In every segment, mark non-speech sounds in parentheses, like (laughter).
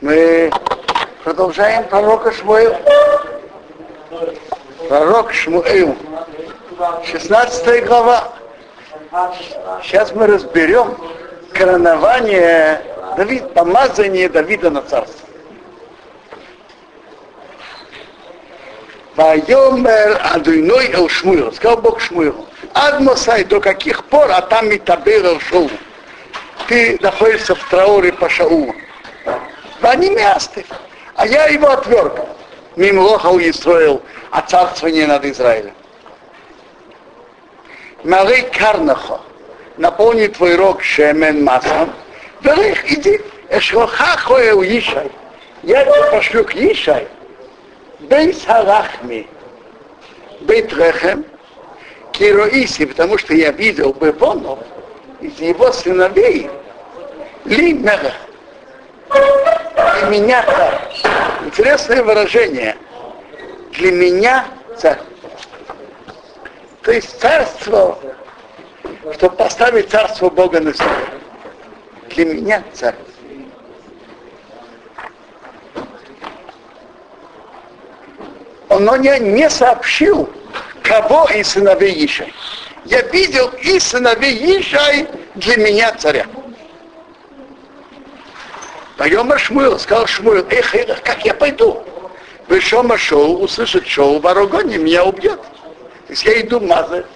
Мы продолжаем пророка Шмуэл. Пророк Шмуэл. 16 глава. Сейчас мы разберем коронование Давид, помазание Давида на царство. Вайомер Адуйной Эл Шмуэл, сказал Бог Шмуэлу, Адмосай, до каких пор, а там Митабер Шоу, ты находишься в трауре по Шаулу. Они мясты. А я его отверг. Мимлоха устроил а царствование над Израилем. Малый Карнахо, наполни твой рог шемен маслом, Велих, иди, эшлоха хоя у Ишай. Я тебя пошлю к Ишай. Бейс Харахми, Бейт Рехем, Кироиси, потому что я видел Бевонов из его сыновей, Ли Мелех. Для меня царь. Интересное выражение. Для меня царь. То есть царство, чтобы поставить царство Бога на себя. Для меня царь. Он мне не сообщил, кого из сыновей Ишай. Я видел и сыновей Ишай для меня царя. Поема Шмуил, сказал Шмуил, эх, эх, как я пойду? Вышома шоу, услышит шоу, Варогони меня убьет. То есть я иду мазать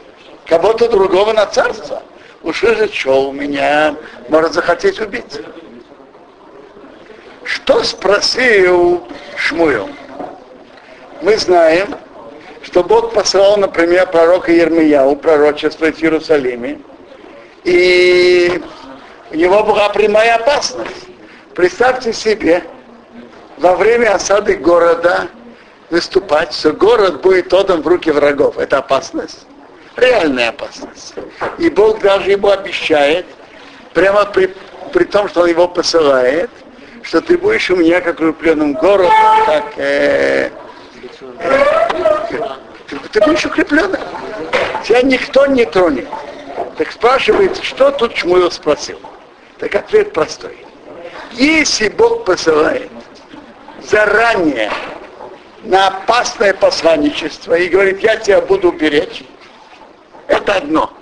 кого-то другого на царство. Услышит шоу, меня может захотеть убить. Что спросил Шмуил? Мы знаем, что Бог послал, например, пророка Ермияу, пророчествовать в Иерусалиме, и у него была прямая опасность. Представьте себе, во время осады города выступать, что город будет отдан в руки врагов. Это опасность. Реальная опасность. И Бог даже ему обещает, прямо при, при том, что он его посылает, что ты будешь у меня как укрепленным городом, как э, э, ты, будешь укрепленным. Тебя никто не тронет. Так спрашивается, что тут Шмуил спросил? Так ответ простой. Если Бог посылает заранее на опасное посланничество и говорит, я тебя буду беречь, это одно.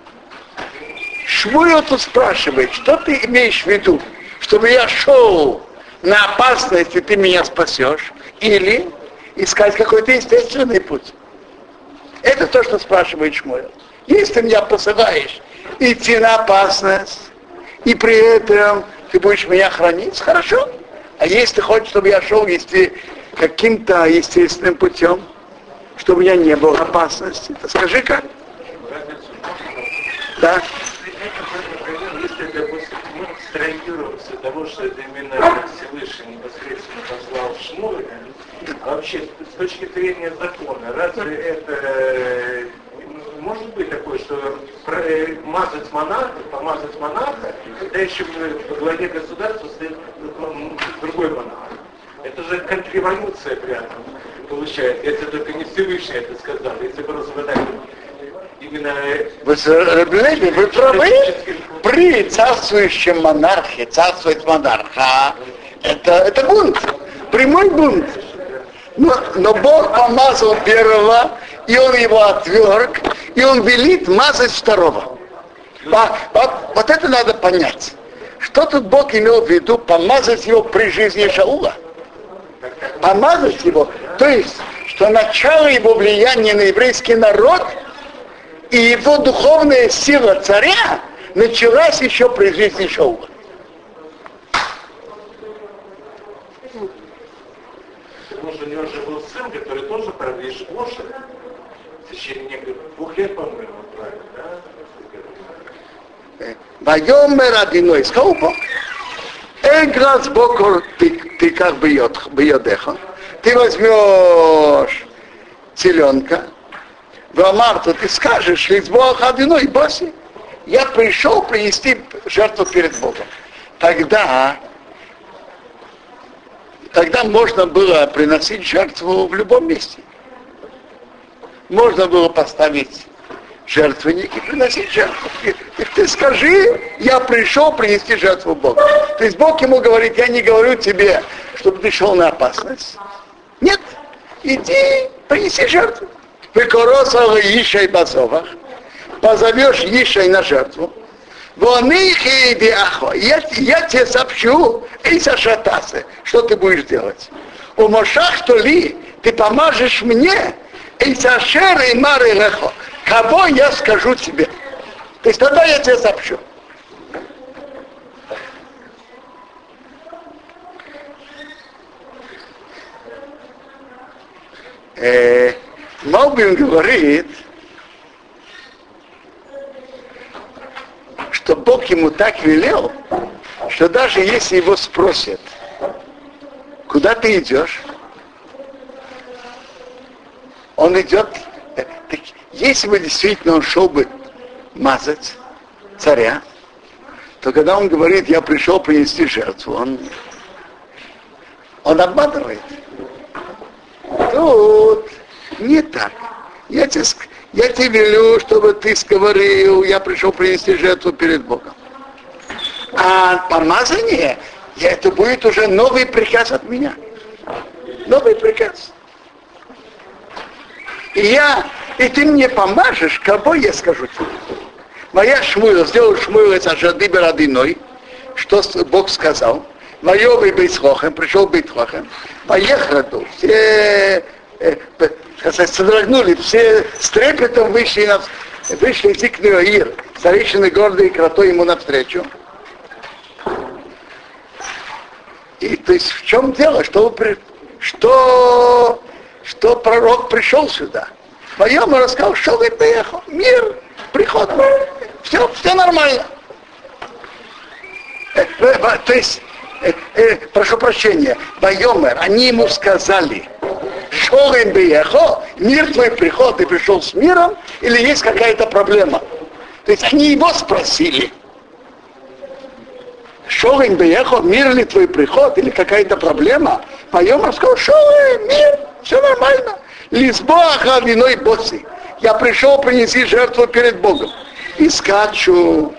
Шмуил тут спрашивает, что ты имеешь в виду? Чтобы я шел на опасность, и ты меня спасешь? Или искать какой-то естественный путь? Это то, что спрашивает Шмуил. Если ты меня посылаешь идти на опасность, и при этом ты будешь меня хранить, хорошо. А если ты хочешь, чтобы я шел если каким-то естественным путем, чтобы у меня не было опасности, то скажи как. Да. Того, что это именно Всевышний непосредственно послал Шмуля, вообще с точки зрения закона, разве это может быть такое, что мазать монарха, помазать монарха, когда еще во главе государства стоит другой монарх. Это же контрреволюция прямо получается, если только не Всевышний это сказал, если бы разгадали именно... Вы, вы правы? При царствующем монархе, царствует монарха, это, это бунт, прямой бунт. Но, но Бог помазал первого, и он его отверг, и он велит мазать второго. Вот, вот, вот это надо понять. Что тут Бог имел в виду помазать его при жизни Шаула? Помазать его, то есть, что начало его влияния на еврейский народ и его духовная сила царя началась еще при жизни Шаула. Потому у него же был сын, который тоже правил Моше в течение двух лет, по-моему, правил, да? Вайомер Адиной, сказал Бог, Эн глаз бокор ты как бы йодеха, ты возьмешь теленка, в Амарту ты скажешь, Лизбог Адиной Боси, я пришел принести жертву перед Богом. Тогда тогда можно было приносить жертву в любом месте. Можно было поставить жертвенник и приносить жертву. И, и ты скажи, я пришел принести жертву Богу. То есть Бог ему говорит, я не говорю тебе, чтобы ты шел на опасность. Нет, иди, принеси жертву. Выкоросал Ишай Басовах, позовешь Ишай на жертву. Я, я тебе сообщу, Эйса Шатасы, что ты будешь делать. У Мошах то ли ты помажешь мне, Эйса Шера и Мары Рехо, кого я скажу тебе. То есть тогда я тебе сообщу. Э, Малбин говорит, что Бог ему так велел, что даже если его спросят, куда ты идешь, он идет, э, так, если бы действительно он шел бы мазать царя, то когда он говорит, я пришел принести жертву, он, он обманывает. Тут не так. Я тебе, я тебе велю, чтобы ты говорил, я пришел принести жертву перед Богом. А помазание, это будет уже новый приказ от меня. Новый приказ. И я, и ты мне помажешь, кого я скажу тебе. Моя Шмуил, сделал Шмуил это жады берадиной, что Бог сказал. Воевый Бейцхохем, пришел Бейцхохем, поехали, все э, сказать, содрогнули, все с трепетом вышли, на, вышли идти к Неоир, старейшины гордые и кротой ему навстречу. И то есть в чем дело, что, что, что пророк пришел сюда? Поем и рассказал, что вы приехал, мир, приход, все, все нормально. Э, э, то есть, э, э, прошу прощения, Байомер, они ему сказали, Шорим Беехо, мир твой приход, ты пришел с миром, или есть какая-то проблема? То есть они его спросили. Шорим Беехо, мир ли твой приход, или какая-то проблема? Поем сказал, Шорим, мир, все нормально. Лизбоаха виной боси. Я пришел принести жертву перед Богом. И скачу,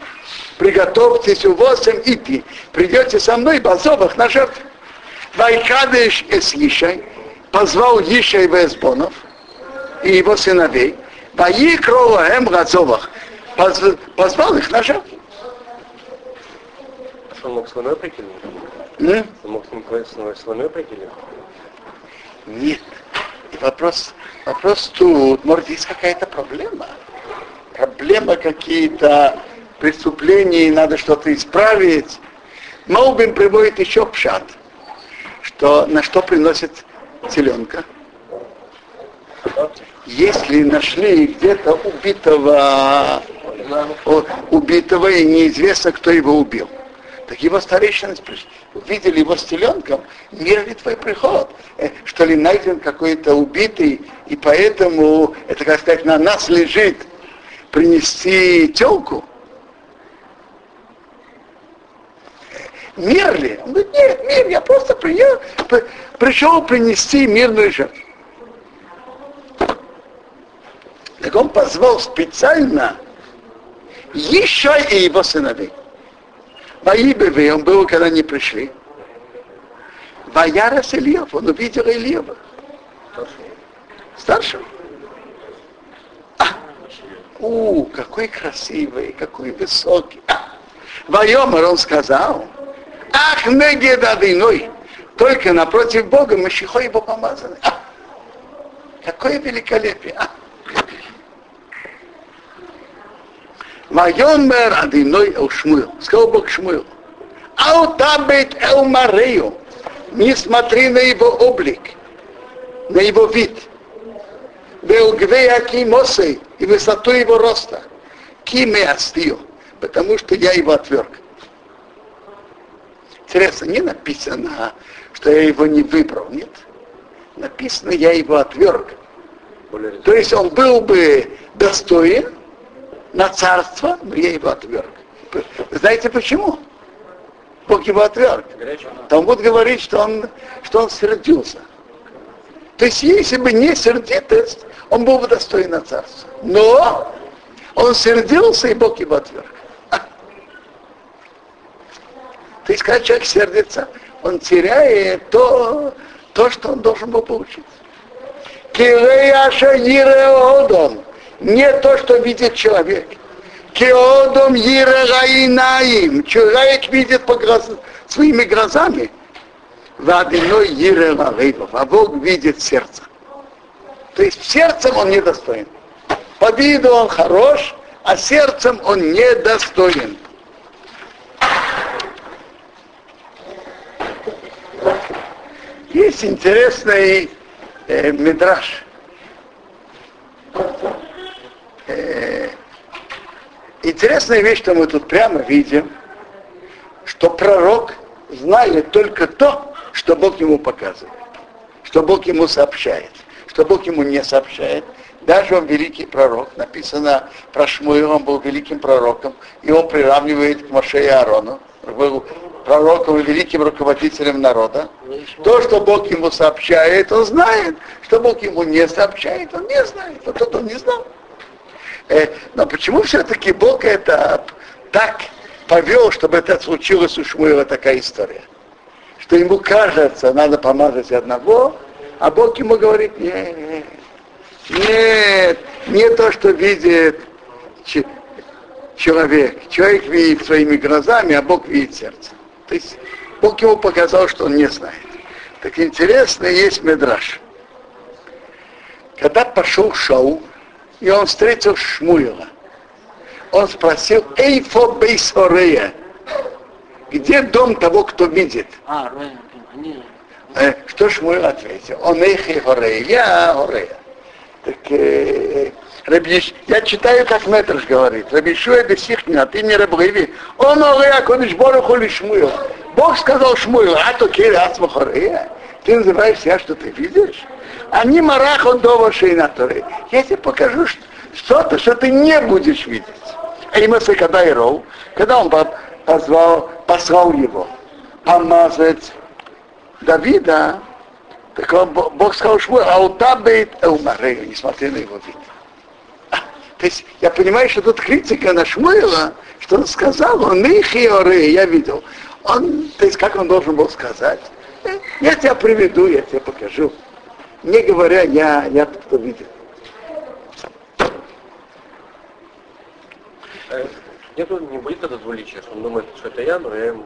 приготовьтесь у восемь идти. Придете со мной в Азовах на жертву. Вайкадыш эс Ишай, позвал Ишай Весбонов и его сыновей, Ваи Крола Эм Газовах, позвал их на жертву. Что он мог слоной прикинуть? Он мог с ним слоной прикинуть? Нет. Вопрос, вопрос тут, может, есть какая-то проблема? Проблема какие-то преступления, надо что-то исправить. Молбин приводит еще пшат, что на что приносит теленка. Если нашли где-то убитого, убитого и неизвестно, кто его убил, так его старейшины увидели его с теленком, мир твой приход? Э, что ли найден какой-то убитый, и поэтому это, как сказать, на нас лежит принести телку? Мир ли? Он говорит, нет, мир, я просто приехал, пришел принести мирную жертву. Так он позвал специально еще и его сыновей. Воибеве, он был, когда они пришли. Ваярас Ильев, он увидел Ильева. Старшего. А, у, какой красивый, какой высокий. А, Вайомер он сказал, ах, негедадиной, только напротив Бога Машихо его помазаны. А, какое великолепие. А. Вайомер Адиной Эл Шмуил. Сказал Бог Шмуил. Аутабет Эл Марею. Не смотри на его облик, на его вид. Велгвея Кимосей и высоту его роста. Киме Астио. Потому что я его отверг. Интересно, не написано, что я его не выбрал, нет. Написано, я его отверг. То есть он был бы достоин на царство, но я его отверг. Знаете почему? Бог его отверг. Там будет говорить, что он, что он сердился. То есть, если бы не сердитость, он был бы достоин на царство. Но Он сердился, и Бог его отверг. (laughs) То есть, когда человек сердится, он теряет то, то что он должен был получить. Киреяша Иреодом. Не то, что видит человек. Киодом Ирегаинаим. Человек видит по глаз... своими глазами. Вадиной Ирегалейбов. А Бог видит сердце. То есть сердцем он недостоин. По виду он хорош, а сердцем он недостоин. Есть интересный э, мидраж. Интересная вещь, что мы тут прямо видим, что пророк знает только то, что Бог ему показывает, что Бог ему сообщает, что Бог ему не сообщает. Даже он великий пророк, написано про Шмуила, он был великим пророком, и он приравнивает к Моше и Аарону, был пророком и великим руководителем народа. То, что Бог ему сообщает, он знает. Что Бог ему не сообщает, он не знает. Вот тут он не знал. Э, но почему все-таки Бог это так повел, чтобы это случилось у Шмуила такая история? Что ему кажется, надо помазать одного, а Бог ему говорит, нет, нет, не то, что видит человек. Человек видит своими глазами, а Бог видит сердце. То есть Бог ему показал, что он не знает. Так интересно, есть Медраж. Когда пошел Шау, и он встретил Шмуила, он спросил, Эйфо Бейсорея, где дом того, кто видит? А, э, что Шмуил ответил? Он Эйхи Хорея, я Хорея. Так э, Рабиш, я читаю, как Метрш говорит. Рабишуя Бесихня, ты не Рабгайви. Он Орея Кодиш Бороху Шмуил. Бог сказал Шмуил, а то кири Ацмахорея. Ты называешь себя, что ты видишь? Они марах он дома шейнаторы. Я тебе покажу что-то, что ты не будешь видеть. А ему когда он позвал, послал его помазать Давида, так он, Бог сказал Шмуил, а у табейт Элмарею, несмотря на его вид. То есть я понимаю, что тут критика на Шмуила, что он сказал, он ихиоры, я видел. Он, то есть как он должен был сказать? «Э, я тебя приведу, я тебе покажу. Не говоря, я, я тот, кто видел. Нету, не будет это двуличия, что он думает, что это я, но я ему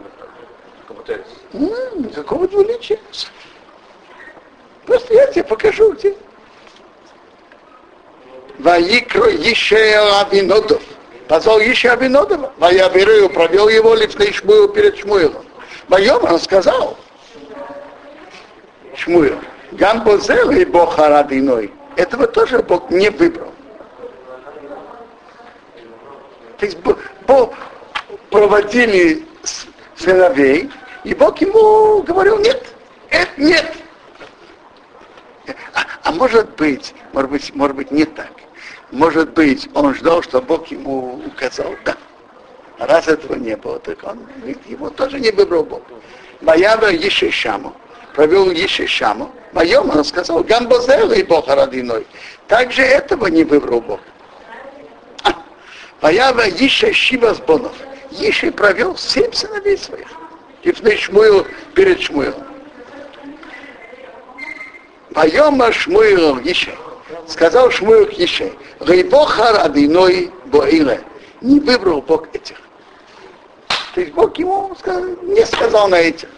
как будто... Никакого двуличия. Просто я тебе покажу, где. Ваикро еще Авинодов. Позвал еще Авинодова. Ваябирую провел его лифней Шмуил перед Шмуилом. Моем он сказал, Шмуил, Гамбозел и Бог Харадиной. Этого тоже Бог не выбрал. То есть Бог проводили сыновей, и Бог ему говорил, нет, это нет. А, а может быть, может быть, может быть не так. Может быть, он ждал, что Бог ему указал, да. Раз этого не было, так он его тоже не выбрал Бог. Баява еще Шаму. Провел еще Шаму. Моем он сказал, Гамбазел и Бог родиной. Также этого не выбрал Бог. Баява еще Шива с Бонов. Еще провел семь сыновей своих. В Шмуил перед Шмуилом. Поема Шмуилом еще. Сказал Шмуил к Еше. Рейбохар Адиной Боиле. Не выбрал Бог этих. То есть Бог ему не сказал на этих.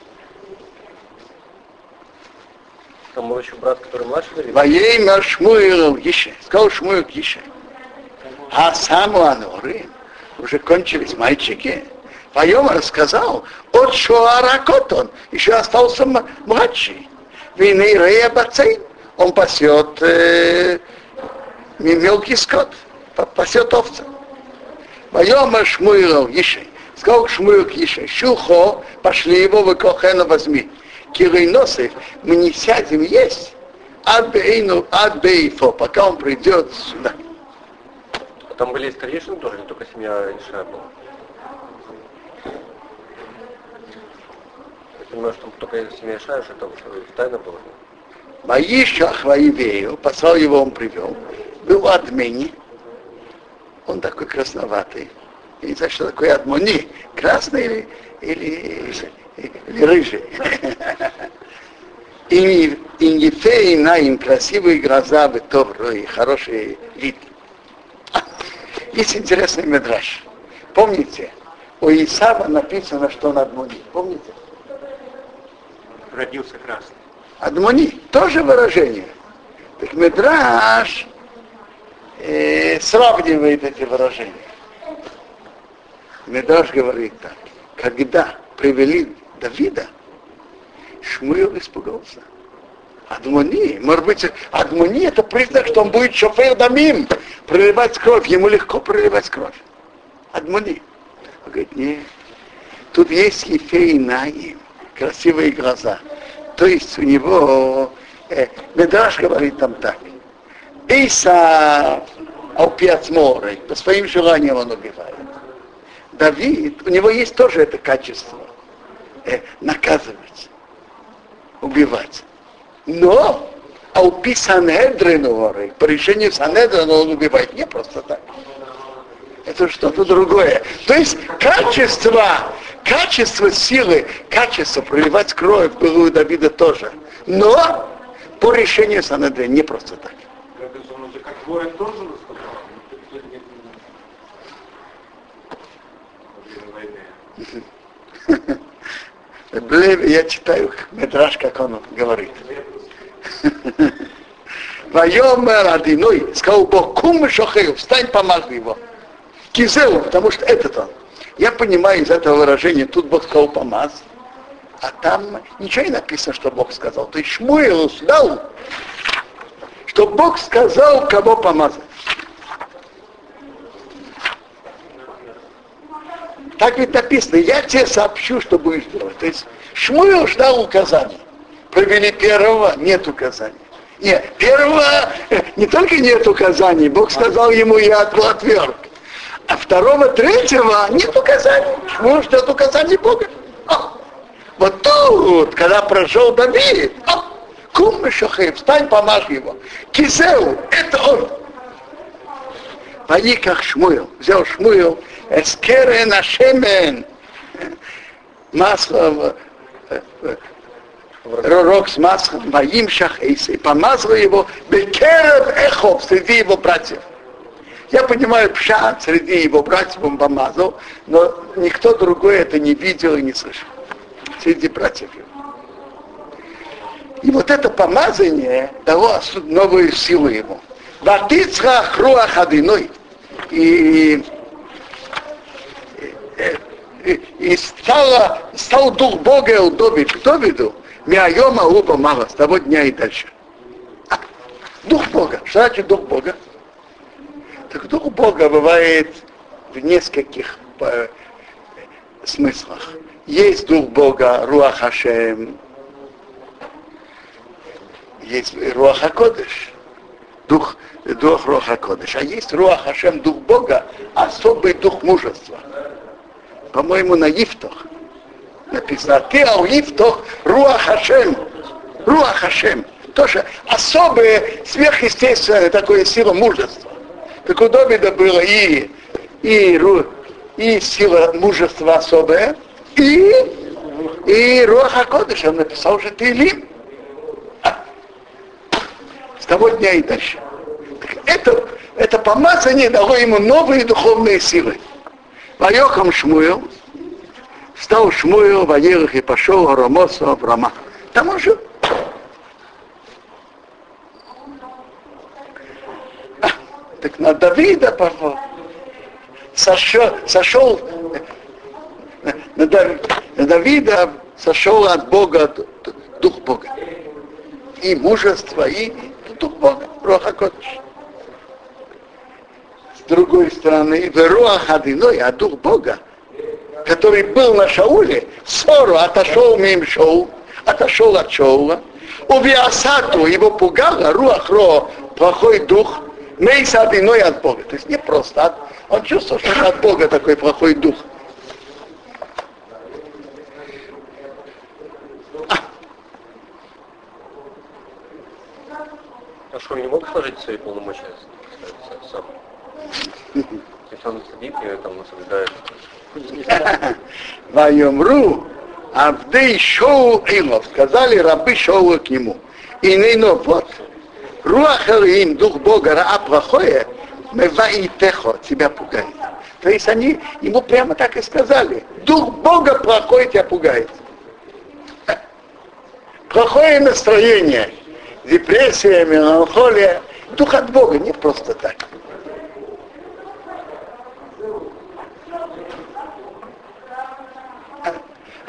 Там был еще брат, который младше говорит. Воейма Шмуил Еше. Сказал Шмуил Еше. А саму Аноры уже кончились мальчики. Поем рассказал, от Шуара Котон, еще остался младший. Вины Рея Бацейн, он пасет э, мелкий скот, пасет овца. Воема Шмуилов Ишей. Сказал Шмуил Ишей, Шухо, пошли его в Кохена возьми. Кириносов, мы не сядем есть, от Бейну, от Бейфо, пока он придет сюда. А там были старейшины тоже, не только семья Ишая была? Я понимаю, что только семья Ишая, что это тайна была. Маиша Ахваивею, послал его, он привел, был Адмени, он такой красноватый. Я не знаю, что такое адмони. Красный или, или рыжий. И, и не на им красивые глаза, и хороший вид. (laughs) Есть интересный медраж. Помните, у Исава написано, что он адмони. Помните? Родился красный. Адмони, тоже выражение. Так Медраж э, сравнивает эти выражения. Медраж говорит так, когда привели Давида, Шмуил испугался. Адмони, может быть, Адмони это признак, что он будет шофер дамим, проливать кровь, ему легко проливать кровь. Адмони. Он говорит, нет, тут есть Ефей Наим, красивые глаза. То есть у него, э, Медраж говорит там так, Иса Алпиат Морой, по своим желаниям он убивает. Давид, у него есть тоже это качество, э, наказывать, убивать. Но Алпи Санедрину, по решению Санедрина он убивает не просто так. Это что-то другое. То есть качество, качество силы, качество проливать кровь было у Давида тоже. Но по решению Санедрина не просто так. Как воин тоже я читаю Медраж, как он говорит. Вайомер Адиной, сказал Бог, кум шохею, встань, помажь его. Кизеу, потому что этот он. Я понимаю из этого выражения, тут Бог сказал помаз, а там ничего не написано, что Бог сказал. То есть Шмуил дал, что Бог сказал, кого помазать. Так ведь написано, я тебе сообщу, что будешь делать. То есть Шмуил ждал указаний. Провели первого, нет указаний. Нет, первого (laughs) не только нет указаний, Бог сказал ему, я отверг. А второго, третьего нет указаний. Шмуил ждет указаний Бога. О, вот тут, когда прошел Давид, о, кум Шахей, встань, помажь его. Кизеу, это он. Ваиках Шмуил, взял Шмуил, эскере на шемен, масло, ророк с маслом, моим шахейса, и помазал его бекерев эхов среди его братьев. Я понимаю, пшат среди его братьев он помазал, но никто другой это не видел и не слышал. Среди братьев его. И вот это помазание дало новую силу ему. Ватицха хруах одиной. И стало, стал дух Бога у Довиду, Довиду, Миайома Уба Мала, с того дня и дальше. А, дух Бога. Что значит дух Бога? Так дух Бога бывает в нескольких э, смыслах. Есть дух Бога, Руах Хашем, есть Руах Акодыш, дух, дух Руах Акодыш, а есть Руах Хашем, дух Бога, особый дух мужества по-моему, на Ифтох. Написано, ты ал Ифтох Руах Хашем. Руах Хашем. Тоже особое, сверхъестественное такое сила мужества. Так у Давида было и, и, и сила мужества особая, и, и Руаха Кодыш, он написал уже Тейлим. А, с того дня и дальше. Так это, это помазание дало ему новые духовные силы. Вайохам Шмуил, стал Шмуил, Ваерах и пошел Ромосу Авраама. Там он жил. А, так на Давида пошел. Сошел, сошел на, Дав, на Давида сошел от Бога дух Бога. И мужество, и дух Бога, Роха Кодыш другой стороны, Веруах Адиной, а дух Бога, который был на Шауле, ссору отошел мимо Шоу, отошел от Шоула, у Виасату его пугало, Руах Ро, плохой дух, Мейса Адиной от Бога. То есть не просто от, он чувствовал, что от Бога такой плохой дух. А что, не мог сложить свои полномочия сам? Если он сидит и там соблюдает. Вайомру, Авдей шоу Илов, сказали рабы шоу к нему. И нейно вот, Руах им, дух Бога, Раа плохое, Меваи Техо, тебя пугает. То есть они ему прямо так и сказали. Дух Бога плохой тебя пугает. Плохое настроение, депрессия, меланхолия, дух от Бога, не просто так.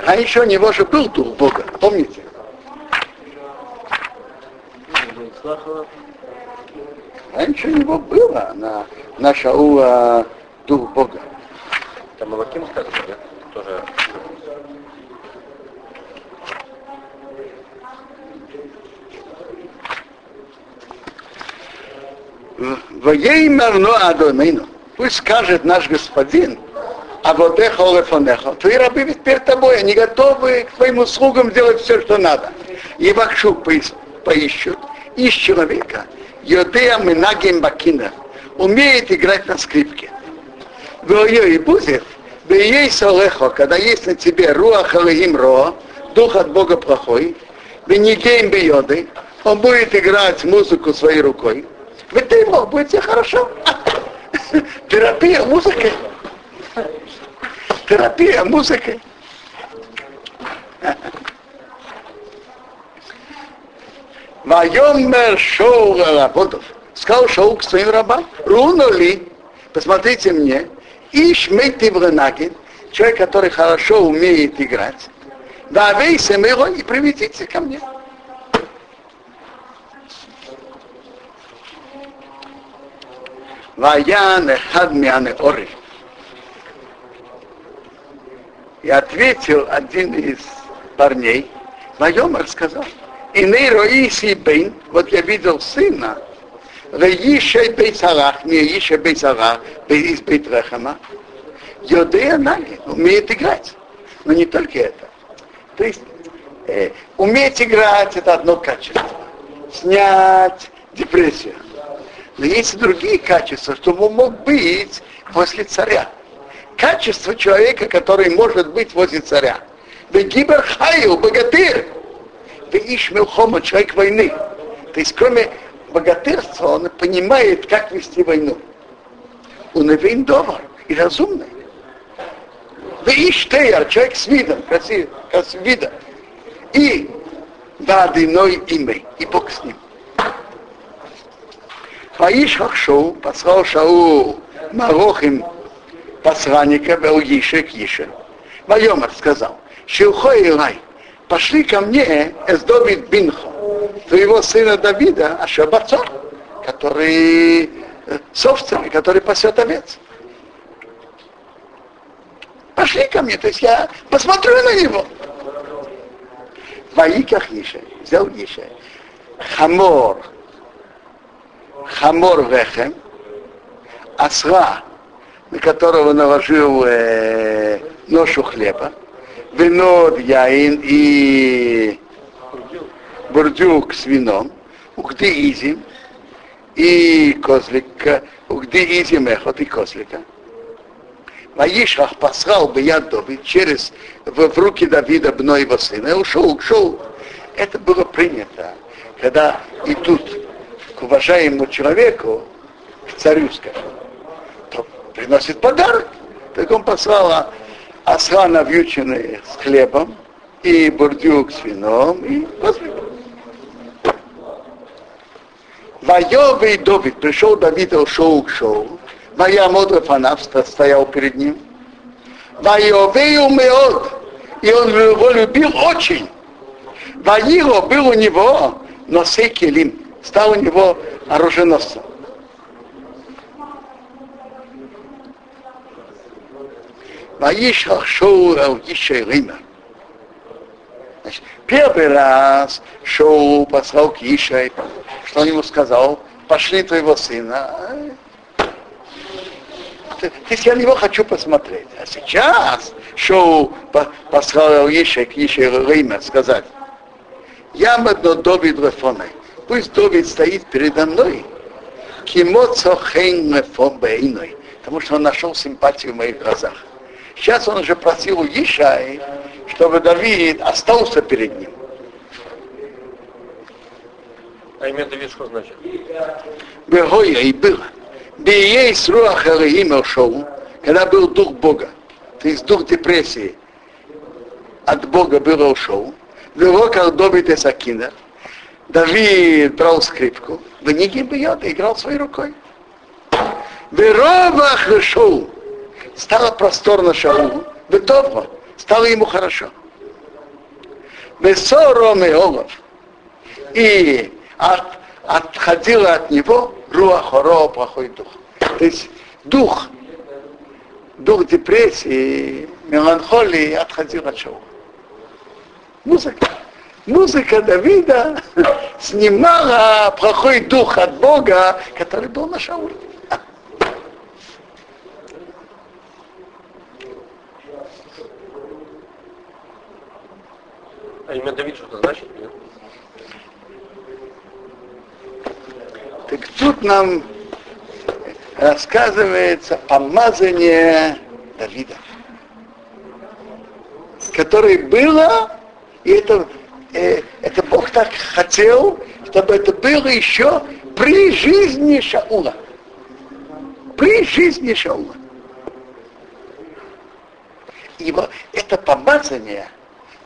Раньше у него же был дух Бога, помните? Раньше у него было на, на Шаула дух Бога. Там Аваким сказано, да? Тоже Воеймер но Адонейну. Пусть скажет наш господин, а вот эхо лефонехо. Твои рабы перед тобой, они готовы к твоим услугам делать все, что надо. И вакшук поищут из человека. Йодея Минагим Бакина умеет играть на скрипке. Войо и будет, да есть Олехо, когда есть на тебе Руах Алехим Ро, дух от Бога плохой, да не гейм бьёды, он будет играть музыку своей рукой, ведь ты ему будет все хорошо. (laughs) Терапия музыкой. Терапия музыкой. Вайомер шоу работов. Сказал шоу к своим рабам. Рунули. Посмотрите мне. Иш мейти в человек, который хорошо умеет играть. Да вейсем его и приведите ко мне. Ваян Эхад Мианы И ответил один из парней, Вайомар сказал, и Нейроиси Бейн, вот я видел сына, Веише Бейцарах, не Ише Бейцарах, из Бейтрехама, Йодея Наги, умеет играть. Но не только это. То есть, э, уметь играть это одно качество. Снять депрессию. Но есть и другие качества, что мог быть после царя. Качество человека, который может быть возле царя. Вы гиберхаю, богатырь. Вы ишмилхома, человек войны. То есть кроме богатырства он понимает, как вести войну. Он и довар, и разумный. Вы иштеяр, человек с видом, красивый, с видом. И да, одиной имя, и Бог с ним. Ваиш Хахшоу послал Шау Марохим посланника Белгиша Киша. Вайомар сказал, Шилхо Илай, пошли ко мне из Давид Бинхо, твоего сына Давида, Ашабацо, который собственный, который пасет овец. Пошли ко мне, то есть я посмотрю на него. ויקח ישי, взял Ишай. חמור, חמור לחם, осла, на которого наложил э, ношу хлеба, вино יין и бурдюк с вином, угди изим, и козлика, угди изим эхот и козлика. Ваишах послал бы я Давид через в, в руки Давида, бно его сына, и ушел, ушел. Это было принято, когда идут к уважаемому человеку, к царю, скажем, приносит подарок. Так он послал осла навьюченный с хлебом, и бурдюк с вином, и после. Воевый Давид, пришел Давид, шоу к шоу, моя Модрефанав стоял перед ним. Воевею меод, и он его любил очень. Ваило был у него, но сейкелим, стал у него оруженосцем. Ваишах шоу Элгиша Рима. Значит, первый раз Шоу послал к что он ему сказал, пошли твоего сына. То есть я на него хочу посмотреть. А сейчас Шоу послал Ишай к Ишай Рима сказать, я мадно Давид Рефоной пусть Давид стоит передо мной, кимоцо хейн потому что он нашел симпатию в моих глазах. Сейчас он уже просил у Ишай, чтобы Давид остался перед ним. А имя Давид что значит? Бегоя и было. Бией с имя шоу, когда был дух Бога, то есть дух депрессии от Бога был ушел. Его как Давид Сакина. Давид брал скрипку, в Ниги бьет и играл своей рукой. Веровах шоу. Стало просторно Шаулу. Бетовно. Стало ему хорошо. Бесором и Олов. И от, отходила от него руахоро, плохой дух. То есть дух, дух депрессии, меланхолии отходил от Шаула. Музыка. Музыка Давида (laughs) снимала плохой дух от Бога, который был на Шауле. А имя Давид что-то значит? Нет? Так тут нам рассказывается помазание Давида, которое было, и это, э, это Бог так хотел, чтобы это было еще при жизни Шаула. При жизни Шаула. Вот это помазание –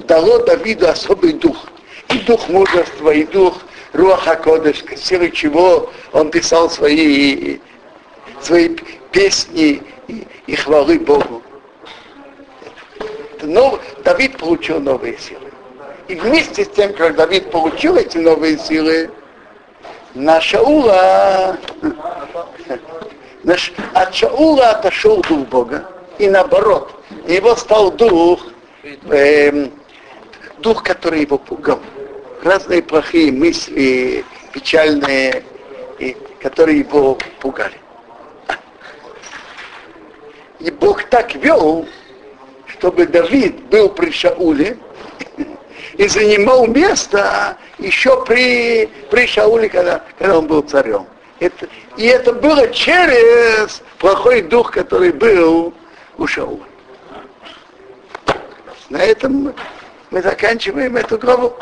дало Давиду особый дух. И дух мужества, и дух Руаха Кодыш, силы чего он писал свои, свои песни и, и хвалы Богу. Но Давид получил новые силы. И вместе с тем, как Давид получил эти новые силы, на Шаула, наш, от Шаула отошел дух Бога, и наоборот, его стал дух эм, дух, который его пугал. Разные плохие мысли, печальные, и, которые его пугали. И Бог так вел, чтобы Давид был при Шауле и занимал место еще при, при Шауле, когда, когда он был царем. Это, и это было через плохой дух, который был у Шаула. На этом мы заканчиваем эту главу.